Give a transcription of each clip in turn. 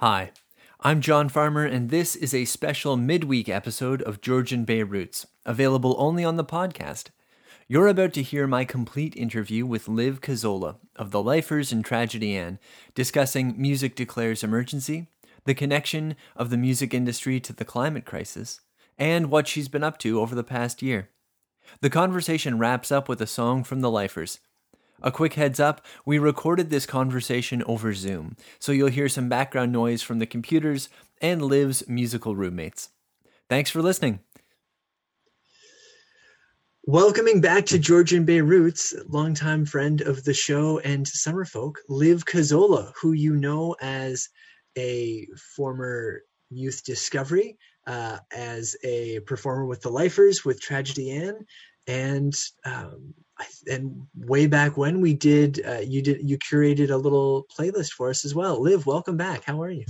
Hi, I'm John Farmer, and this is a special midweek episode of Georgian Bay Roots, available only on the podcast. You're about to hear my complete interview with Liv Cazzola of The Lifers and Tragedy Ann, discussing Music Declares Emergency, the connection of the music industry to the climate crisis, and what she's been up to over the past year. The conversation wraps up with a song from The Lifers. A quick heads up we recorded this conversation over Zoom, so you'll hear some background noise from the computers and Liv's musical roommates. Thanks for listening. Welcoming back to Georgian Bay Roots, longtime friend of the show and Summerfolk, Liv Cazzola, who you know as a former youth discovery, uh, as a performer with the Lifers, with Tragedy Ann, and um, and way back when we did, uh, you did you curated a little playlist for us as well. Liv, welcome back. How are you?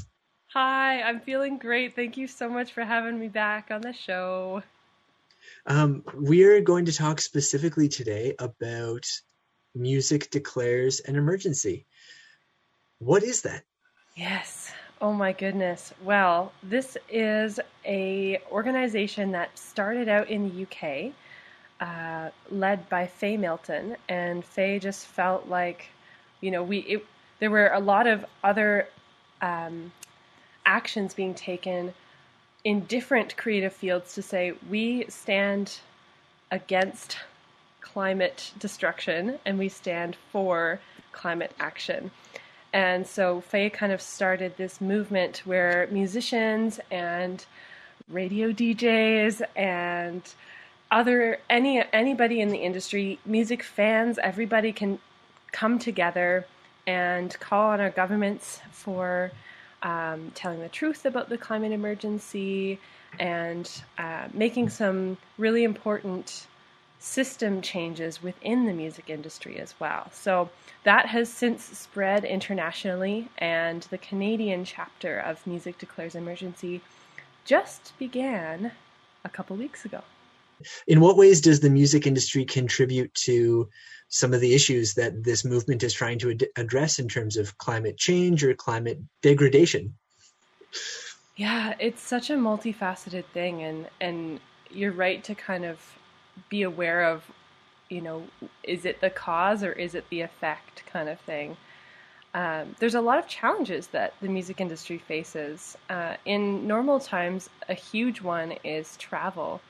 Hi, I'm feeling great. Thank you so much for having me back on the show. Um, we're going to talk specifically today about music declares an emergency. What is that? Yes. Oh my goodness. Well, this is a organization that started out in the UK, uh, led by Fay Milton, and Fay just felt like, you know, we it, there were a lot of other um, actions being taken in different creative fields to say we stand against climate destruction and we stand for climate action. And so Fay kind of started this movement where musicians and radio DJs and other any anybody in the industry, music fans, everybody can come together and call on our governments for um, telling the truth about the climate emergency and uh, making some really important system changes within the music industry as well. So that has since spread internationally, and the Canadian chapter of Music Declares Emergency just began a couple weeks ago. In what ways does the music industry contribute to some of the issues that this movement is trying to ad- address in terms of climate change or climate degradation? Yeah, it's such a multifaceted thing, and and you're right to kind of be aware of, you know, is it the cause or is it the effect kind of thing. Um, there's a lot of challenges that the music industry faces. Uh, in normal times, a huge one is travel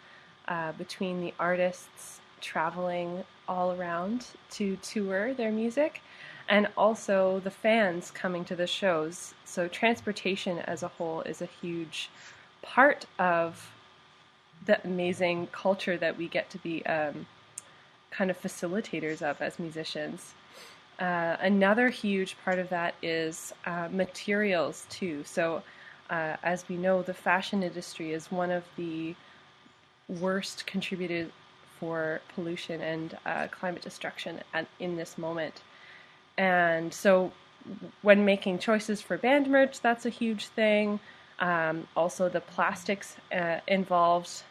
uh, between the artists traveling all around to tour their music and also the fans coming to the shows. So, transportation as a whole is a huge part of the amazing culture that we get to be um, kind of facilitators of as musicians. Uh, another huge part of that is uh, materials, too. So, uh, as we know, the fashion industry is one of the worst contributors for pollution and uh, climate destruction at, in this moment. And so, when making choices for band merch, that's a huge thing. Um, also, the plastics uh, involved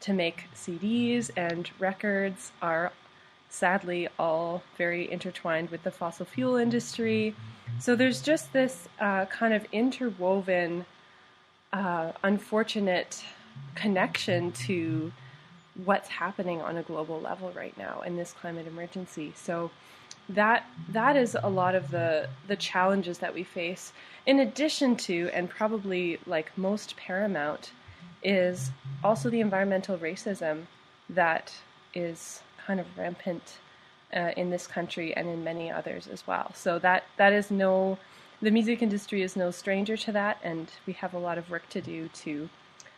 to make CDs and records are sadly all very intertwined with the fossil fuel industry. So there's just this uh, kind of interwoven, uh, unfortunate connection to what's happening on a global level right now in this climate emergency. So that that is a lot of the the challenges that we face in addition to and probably like most paramount is also the environmental racism that is kind of rampant uh, in this country and in many others as well. So that that is no the music industry is no stranger to that and we have a lot of work to do to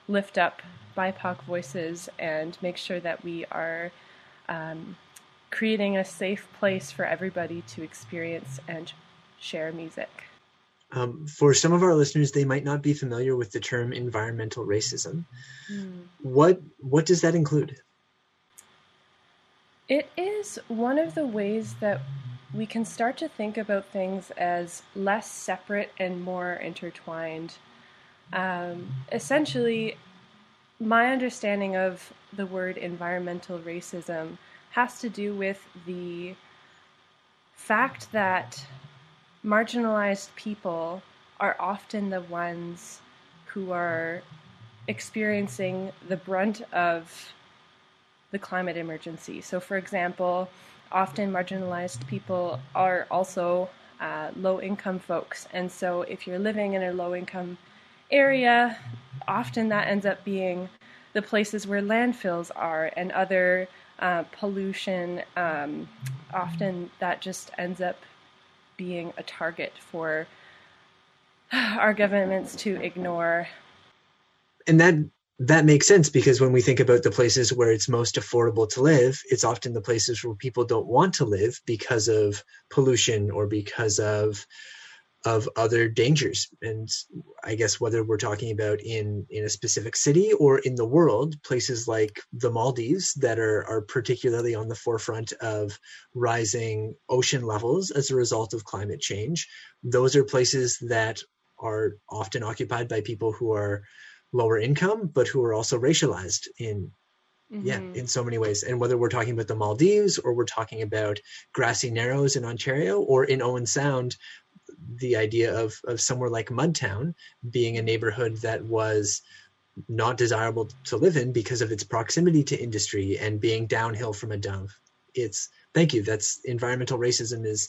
lift up BIPOC voices and make sure that we are um, creating a safe place for everybody to experience and share music. Um, for some of our listeners, they might not be familiar with the term environmental racism. Mm. What what does that include? It is one of the ways that we can start to think about things as less separate and more intertwined. Um, essentially, my understanding of the word environmental racism has to do with the fact that marginalized people are often the ones who are experiencing the brunt of the climate emergency. So, for example, often marginalized people are also uh, low income folks. And so, if you're living in a low income area, often that ends up being the places where landfills are and other uh, pollution. Um, often that just ends up being a target for our governments to ignore. And that that makes sense because when we think about the places where it's most affordable to live, it's often the places where people don't want to live because of pollution or because of of other dangers and i guess whether we're talking about in in a specific city or in the world places like the maldives that are are particularly on the forefront of rising ocean levels as a result of climate change those are places that are often occupied by people who are lower income but who are also racialized in Mm-hmm. yeah in so many ways and whether we're talking about the maldives or we're talking about grassy narrows in ontario or in owen sound the idea of of somewhere like Mudtown being a neighborhood that was not desirable to live in because of its proximity to industry and being downhill from a dove. It's thank you. That's environmental racism is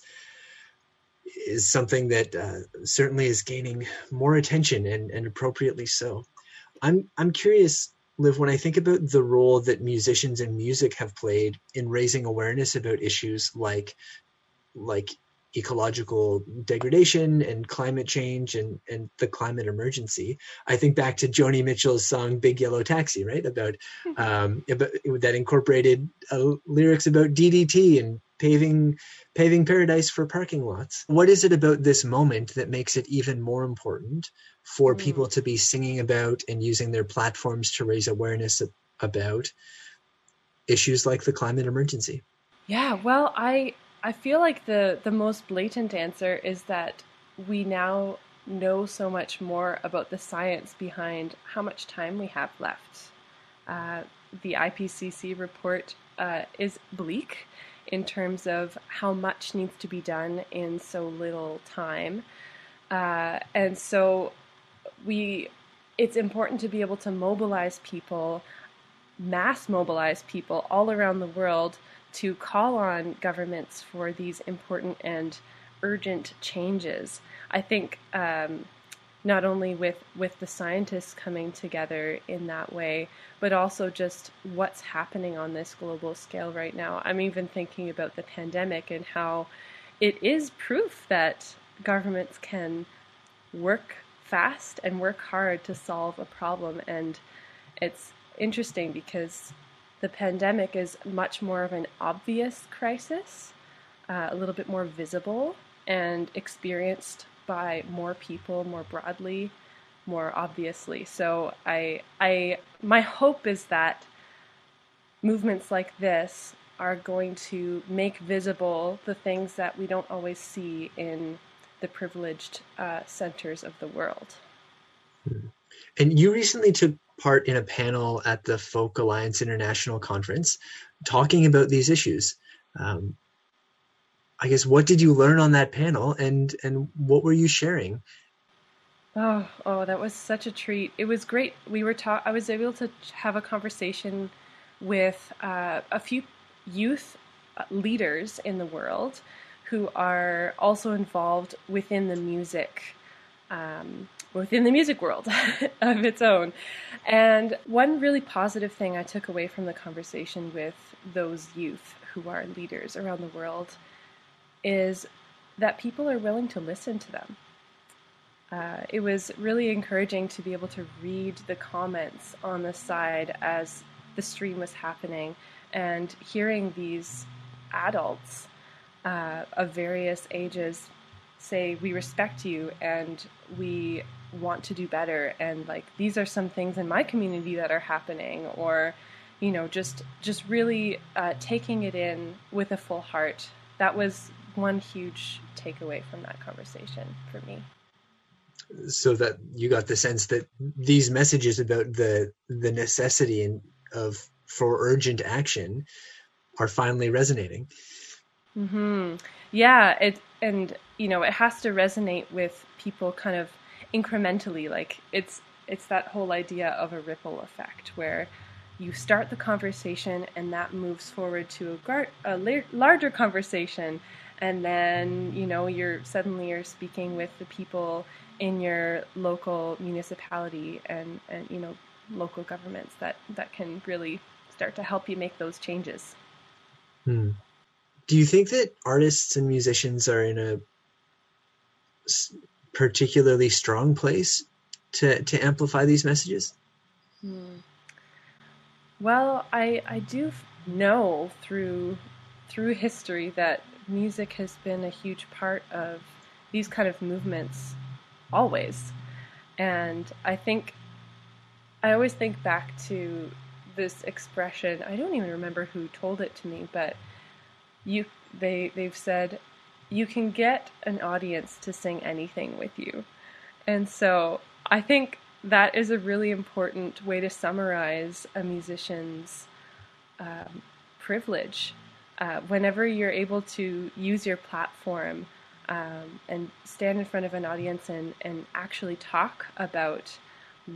is something that uh, certainly is gaining more attention and, and appropriately so. I'm I'm curious, Liv, when I think about the role that musicians and music have played in raising awareness about issues like like ecological degradation and climate change and, and the climate emergency. I think back to Joni Mitchell's song "Big Yellow Taxi," right? About, mm-hmm. um, about that incorporated uh, lyrics about DDT and paving paving paradise for parking lots. What is it about this moment that makes it even more important for mm. people to be singing about and using their platforms to raise awareness about issues like the climate emergency? Yeah, well, I I feel like the the most blatant answer is that we now know so much more about the science behind how much time we have left. Uh, the IPCC report uh, is bleak in terms of how much needs to be done in so little time, uh, and so we. It's important to be able to mobilize people, mass mobilize people all around the world to call on governments for these important and urgent changes. I think um, not only with, with the scientists coming together in that way, but also just what's happening on this global scale right now. I'm even thinking about the pandemic and how it is proof that governments can work fast and work hard to solve a problem. And it's interesting because the pandemic is much more of an obvious crisis, uh, a little bit more visible and experienced by more people more broadly, more obviously. So I, I, my hope is that movements like this are going to make visible the things that we don't always see in the privileged uh, centers of the world. And you recently took part in a panel at the Folk Alliance International Conference talking about these issues. Um, I guess what did you learn on that panel, and and what were you sharing? Oh, oh, that was such a treat. It was great. We were taught I was able to have a conversation with uh, a few youth uh, leaders in the world who are also involved within the music um, within the music world of its own. And one really positive thing I took away from the conversation with those youth who are leaders around the world is that people are willing to listen to them. Uh, it was really encouraging to be able to read the comments on the side as the stream was happening and hearing these adults uh, of various ages say, We respect you and we want to do better and like these are some things in my community that are happening or you know just just really uh, taking it in with a full heart. That was one huge takeaway from that conversation for me. So that you got the sense that these messages about the the necessity and of for urgent action are finally resonating? Mm-hmm. yeah it and you know it has to resonate with people kind of incrementally. Like it's it's that whole idea of a ripple effect where you start the conversation and that moves forward to a, gar- a la- larger conversation and then you know you're suddenly you're speaking with the people in your local municipality and, and you know local governments that that can really start to help you make those changes hmm. do you think that artists and musicians are in a particularly strong place to to amplify these messages hmm. well i i do know through through history that music has been a huge part of these kind of movements always. And I think I always think back to this expression. I don't even remember who told it to me, but you they they've said you can get an audience to sing anything with you. And so I think that is a really important way to summarize a musician's um, privilege uh, whenever you're able to use your platform um, and stand in front of an audience and, and actually talk about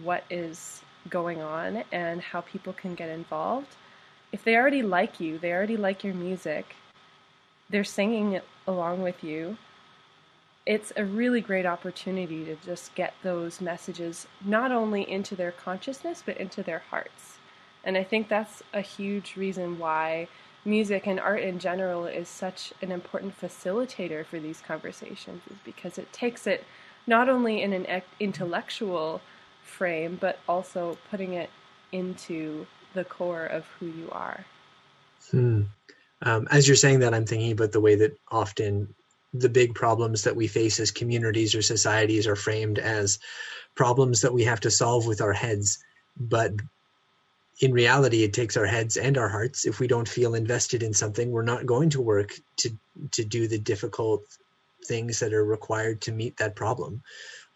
what is going on and how people can get involved, if they already like you, they already like your music, they're singing along with you, it's a really great opportunity to just get those messages not only into their consciousness but into their hearts. And I think that's a huge reason why music and art in general is such an important facilitator for these conversations is because it takes it not only in an intellectual frame but also putting it into the core of who you are. Hmm. Um, as you're saying that, I'm thinking about the way that often the big problems that we face as communities or societies are framed as problems that we have to solve with our heads, but in reality it takes our heads and our hearts. If we don't feel invested in something we're not going to work to to do the difficult things that are required to meet that problem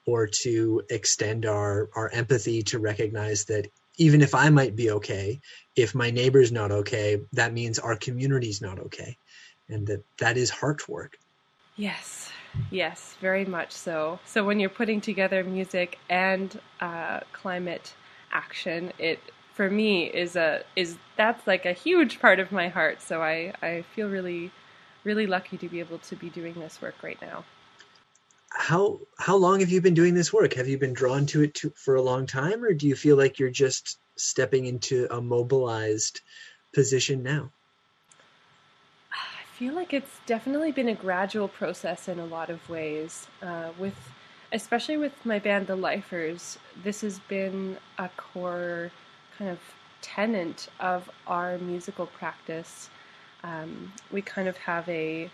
or to extend our our empathy to recognize that even if I might be okay, if my neighbor's not okay, that means our community's not okay. And that that is heart work. Yes, yes, very much so. So when you're putting together music and uh, climate action, it for me is a is that's like a huge part of my heart. So I I feel really really lucky to be able to be doing this work right now. How how long have you been doing this work? Have you been drawn to it to, for a long time, or do you feel like you're just stepping into a mobilized position now? I feel like it's definitely been a gradual process in a lot of ways. Uh, with especially with my band, The Lifers, this has been a core kind of tenant of our musical practice. Um, we kind of have a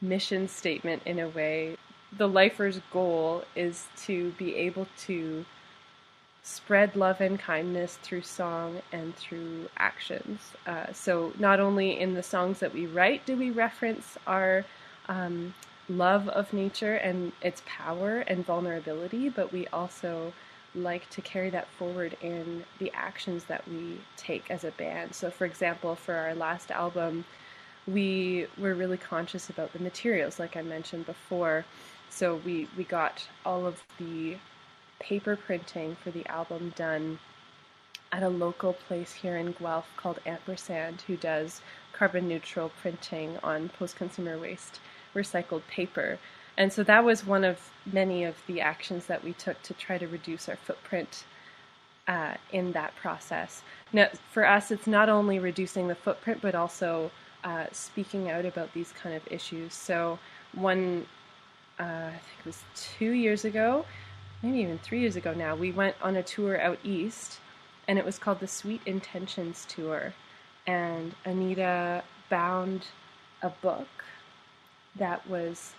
mission statement in a way. The lifer's goal is to be able to spread love and kindness through song and through actions. Uh, so, not only in the songs that we write do we reference our um, love of nature and its power and vulnerability, but we also like to carry that forward in the actions that we take as a band. So, for example, for our last album, we were really conscious about the materials, like I mentioned before. So, we, we got all of the paper printing for the album done at a local place here in Guelph called Ampersand, who does carbon neutral printing on post consumer waste recycled paper. And so that was one of many of the actions that we took to try to reduce our footprint uh, in that process. Now, for us, it's not only reducing the footprint, but also uh, speaking out about these kind of issues. So, one, uh, I think it was two years ago, maybe even three years ago now, we went on a tour out east, and it was called the Sweet Intentions Tour. And Anita bound a book that was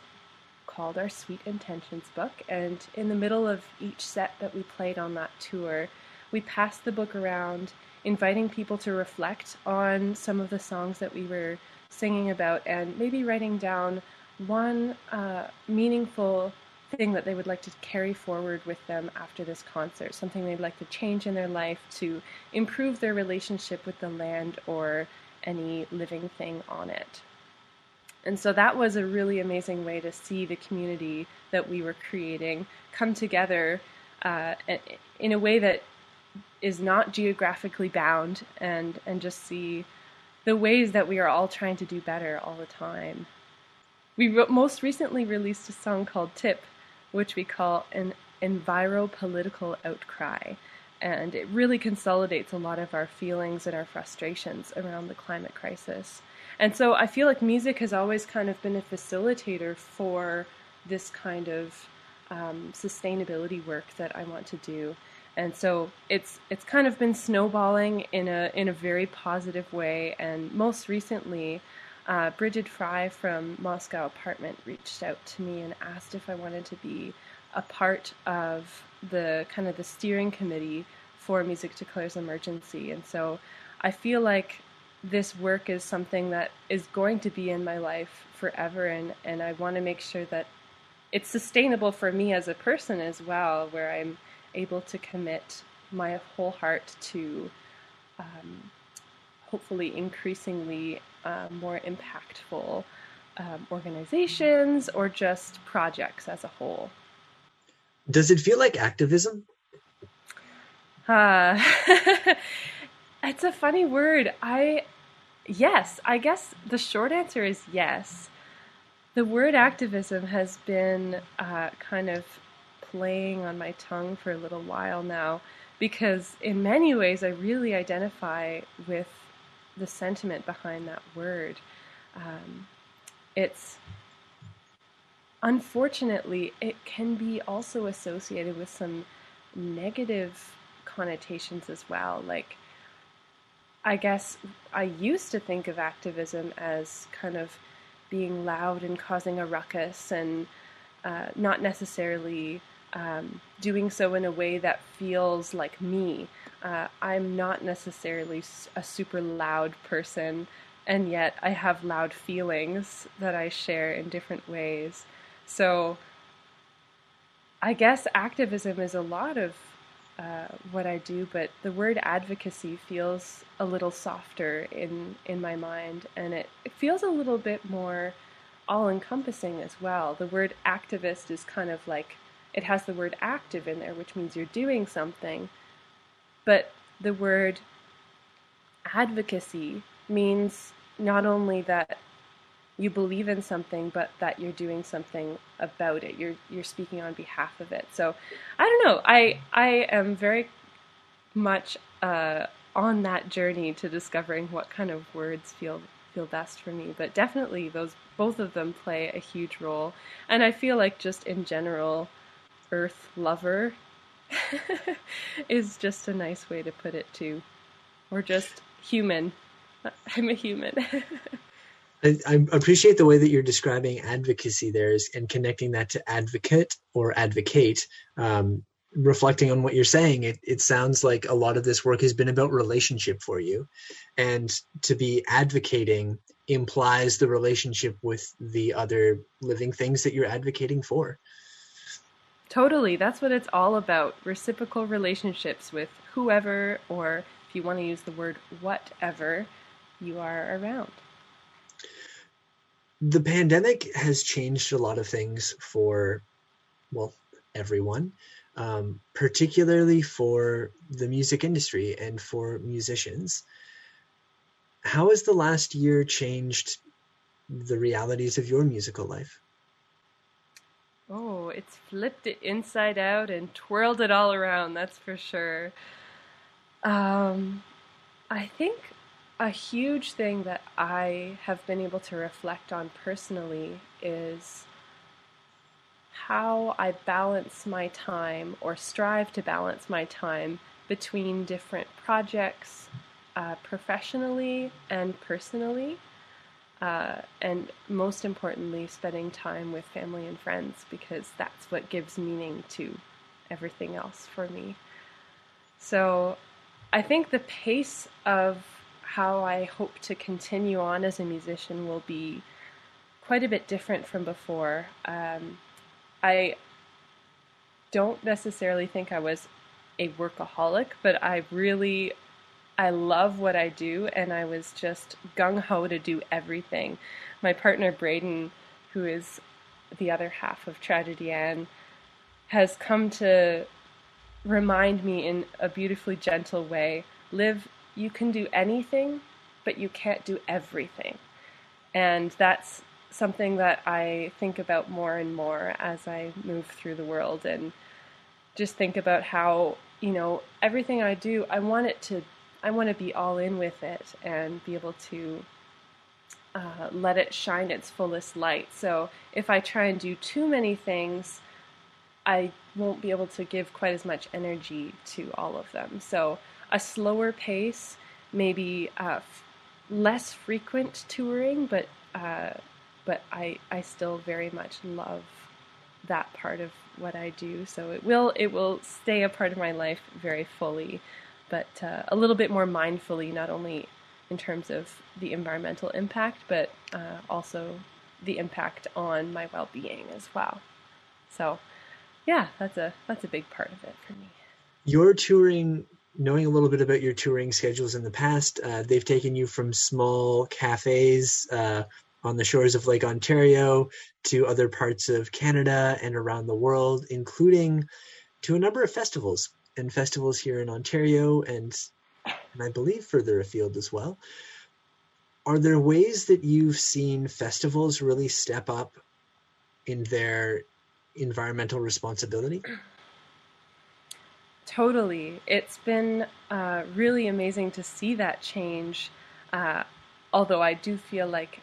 called our Sweet Intentions book. And in the middle of each set that we played on that tour, we passed the book around, inviting people to reflect on some of the songs that we were singing about and maybe writing down one uh, meaningful thing that they would like to carry forward with them after this concert, something they'd like to change in their life to improve their relationship with the land or any living thing on it. And so that was a really amazing way to see the community that we were creating come together uh, in a way that is not geographically bound and, and just see the ways that we are all trying to do better all the time. We most recently released a song called Tip, which we call an enviro-political outcry. And it really consolidates a lot of our feelings and our frustrations around the climate crisis. And so I feel like music has always kind of been a facilitator for this kind of um, sustainability work that I want to do. And so it's it's kind of been snowballing in a in a very positive way. And most recently, uh, Brighid Fry from Moscow Apartment reached out to me and asked if I wanted to be a part of the kind of the steering committee for Music Declares Emergency. And so I feel like this work is something that is going to be in my life forever and, and I want to make sure that it's sustainable for me as a person as well, where I'm able to commit my whole heart to um, hopefully increasingly uh, more impactful um, organizations or just projects as a whole. Does it feel like activism? Uh, it's a funny word. I, yes, I guess the short answer is yes. The word activism has been uh, kind of playing on my tongue for a little while now because, in many ways, I really identify with the sentiment behind that word. Um, it's unfortunately, it can be also associated with some negative connotations as well. Like, I guess I used to think of activism as kind of being loud and causing a ruckus and uh, not necessarily um, doing so in a way that feels like me. Uh, I'm not necessarily a super loud person, and yet I have loud feelings that I share in different ways. So I guess activism is a lot of uh, what I do, but the word advocacy feels a little softer in in my mind, and it, it feels a little bit more all encompassing as well. The word activist is kind of like it has the word active in there, which means you're doing something, but the word advocacy means not only that you believe in something, but that you're doing something about it. You're you're speaking on behalf of it. So I don't know. I I am very much uh, on that journey to discovering what kind of words feel feel best for me. But definitely those both of them play a huge role. And I feel like just in general, Earth lover is just a nice way to put it too. Or just human. I'm a human. I, I, appreciate the way that you're describing advocacy there is, and connecting that to advocate or advocate. Um, reflecting on what you're saying, it, it sounds like a lot of this work has been about relationship for you. And to be advocating implies the relationship with the other living things that you're advocating for. Totally. That's what it's all about reciprocal relationships with whoever, or if you want to use the word whatever, you are around the pandemic has changed a lot of things for, well, everyone, um, particularly for the music industry and for musicians. How has the last year changed the realities of your musical life? Oh, it's flipped it inside out and twirled it all around, that's for sure. Um, I think a huge thing that I have been able to reflect on personally is how I balance my time or strive to balance my time between different projects uh, professionally and personally. Uh, and most importantly, spending time with family and friends because that's what gives meaning to everything else for me. So I think the pace of how I hope to continue on as a musician will be quite a bit different from before. Um, I don't necessarily think I was a workaholic, but I really I love what I do, and I was just gung ho to do everything. My partner Braden, who is the other half of Tragedy Ann, has come to remind me in a beautifully gentle way Liv, you can do anything, but you can't do everything. And that's something that I think about more and more as I move through the world and just think about how, you know, everything I do, I want it to, I want to be all in with it and be able to uh, let it shine its fullest light. So if I try and do too many things, I won't be able to give quite as much energy to all of them. So a slower pace, maybe uh, f- less frequent touring, but uh, but I I still very much love that part of what I do. So it will it will stay a part of my life very fully, but uh, a little bit more mindfully, not only in terms of the environmental impact, but uh, also the impact on my well-being as well. So yeah, that's a that's a big part of it for me. Your touring, knowing a little bit about your touring schedules in the past, uh, they've taken you from small cafes uh, on the shores of Lake Ontario to other parts of Canada and around the world, including to a number of festivals and festivals here in Ontario and and I believe further afield as well. Are there ways that you've seen festivals really step up in their environmental responsibility? Totally. It's been uh, really amazing to see that change. Uh, although I do feel like,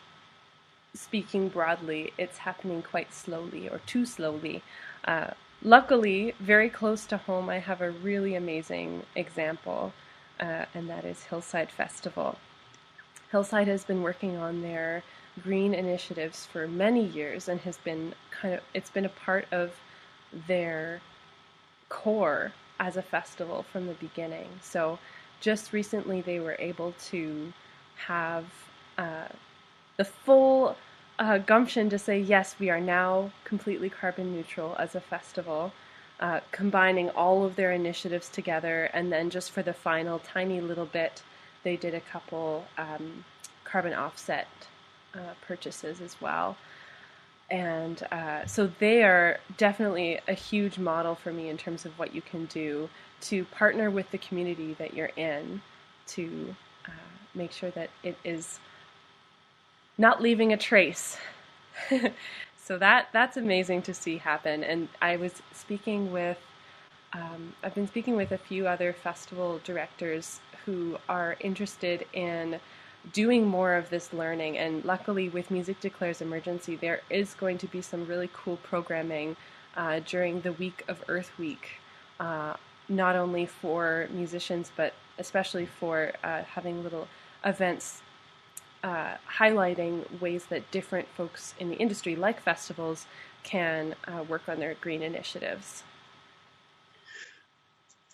speaking broadly, it's happening quite slowly or too slowly. Uh, luckily, very close to home, I have a really amazing example, uh, and that is Hillside Festival. Hillside has been working on their green initiatives for many years and has been kind of it's been a part of their core as a festival from the beginning. So just recently they were able to have uh, the full uh, gumption to say yes, we are now completely carbon neutral as a festival. Uh, combining all of their initiatives together, and then just for the final tiny little bit, they did a couple um, carbon offset uh, purchases as well. And uh, so they are definitely a huge model for me in terms of what you can do to partner with the community that you're in to uh, make sure that it is not leaving a trace. so that that's amazing to see happen. And I was speaking with um, I've been speaking with a few other festival directors who are interested in doing more of this learning. And luckily, with Music Declares Emergency, there is going to be some really cool programming uh, during the week of Earth Week, uh, not only for musicians, but especially for uh, having little events uh, highlighting ways that different folks in the industry, like festivals, can uh, work on their green initiatives.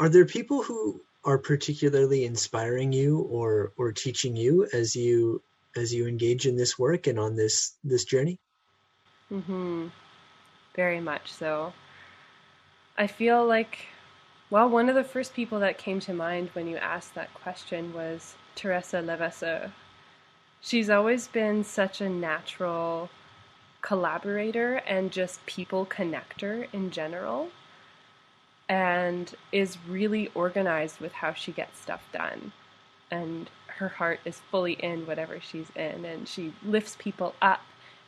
Are there people who are particularly inspiring you or or teaching you as you as you engage in this work and on this this journey Mm-hmm. very much so i feel like well one of the first people that came to mind when you asked that question was teresa levasseur she's always been such a natural collaborator and just people connector in general and is really organized with how she gets stuff done. And her heart is fully in whatever she's in, and she lifts people up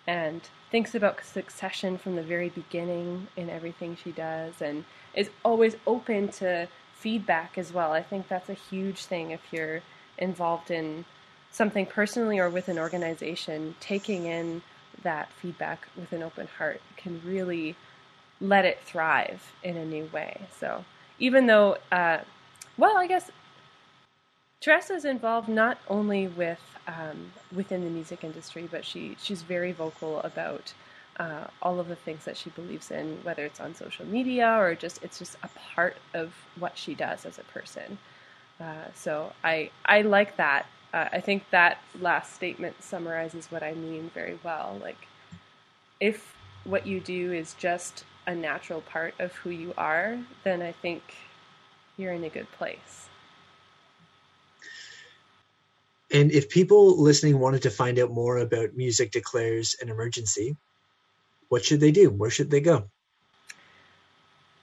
and thinks about succession from the very beginning in everything she does, and is always open to feedback as well. I think that's a huge thing if you're involved in something personally or with an organization, taking in that feedback with an open heart can really let it thrive in a new way. So even though, uh, well, I guess Teresa is involved not only with um, within the music industry, but she she's very vocal about uh, all of the things that she believes in, whether it's on social media or just it's just a part of what she does as a person. Uh, so I I like that. Uh, I think that last statement summarizes what I mean very well. Like if what you do is just a natural part of who you are, then I think you're in a good place. And if people listening wanted to find out more about Music Declares an Emergency, what should they do? Where should they go?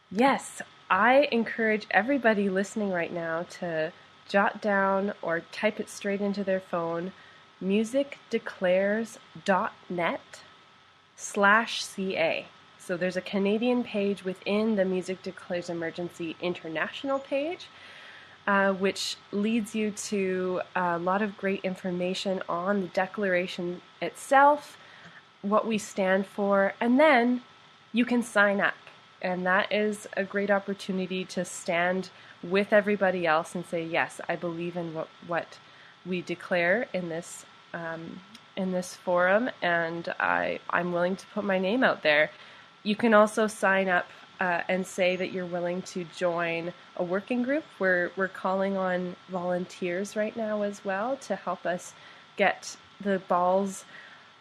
Yes, I encourage everybody listening right now to jot down or type it straight into their phone musicdeclares.net slash ca. So there's a Canadian page within the Music Declares Emergency International page, uh, which leads you to a lot of great information on the declaration itself, what we stand for, and then you can sign up. And that is a great opportunity to stand with everybody else and say, yes, I believe in what, what we declare in this um, in this forum, and I I'm willing to put my name out there. You can also sign up uh, and say that you're willing to join a working group. We're we're calling on volunteers right now as well to help us get the balls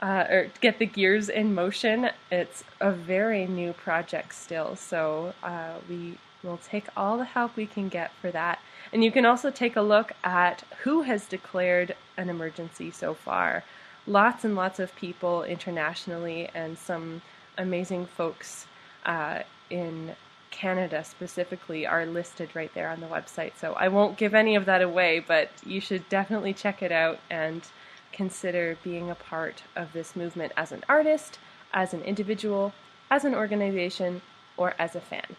uh, or get the gears in motion. It's a very new project still, so uh, we will take all the help we can get for that. And you can also take a look at who has declared an emergency so far. Lots and lots of people internationally, and some amazing folks uh, in Canada specifically are listed right there on the website. So I won't give any of that away, but you should definitely check it out and consider being a part of this movement as an artist, as an individual, as an organization, or as a fan.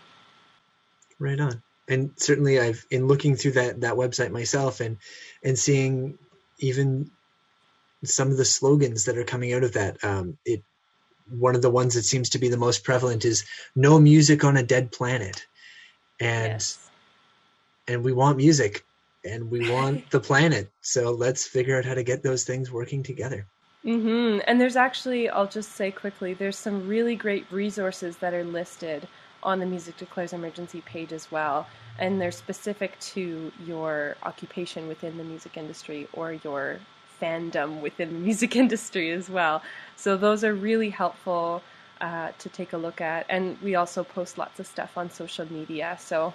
Right on. And certainly I've in looking through that that website myself and and seeing even some of the slogans that are coming out of that um, it one of the ones that seems to be the most prevalent is no music on a dead planet and yes. and we want music and we want the planet. So let's figure out how to get those things working together. Mm-hmm. And there's actually, I'll just say quickly, there's some really great resources that are listed on the Music Declares Emergency page as well. And they're specific to your occupation within the music industry or your fandom within the music industry as well. So those are really helpful uh, to take a look at. And we also post lots of stuff on social media. So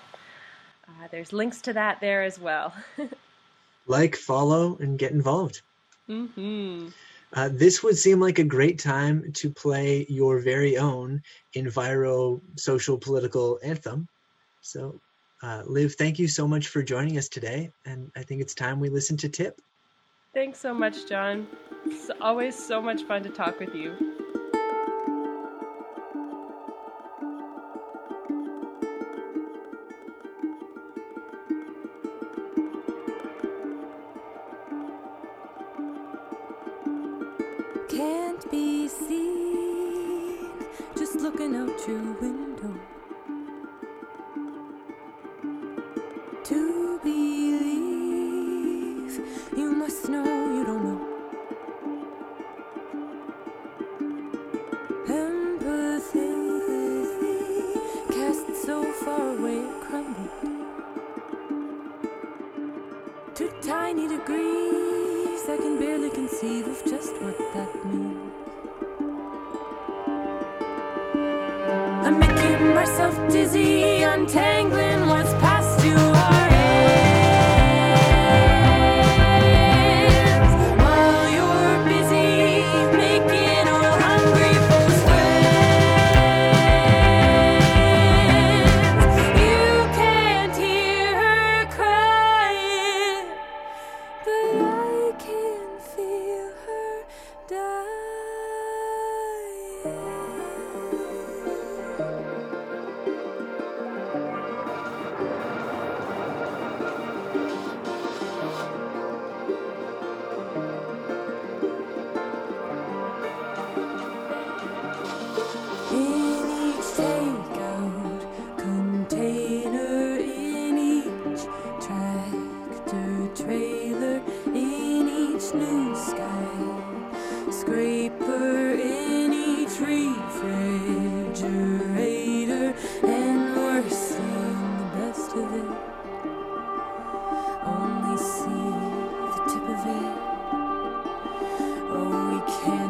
uh, there's links to that there as well. like, follow, and get involved. Mm-hmm. Uh, this would seem like a great time to play your very own Enviro social political anthem. So, uh, Liv, thank you so much for joining us today. And I think it's time we listen to Tip. Thanks so much, John. It's always so much fun to talk with you.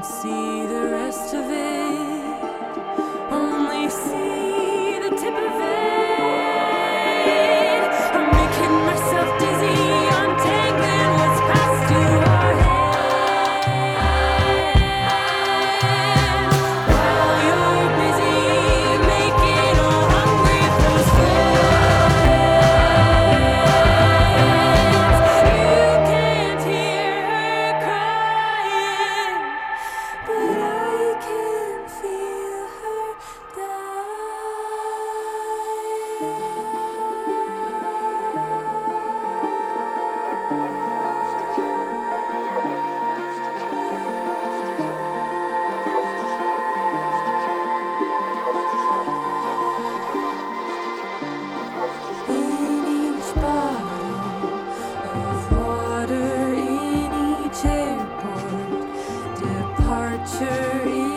see the rest of it. Bay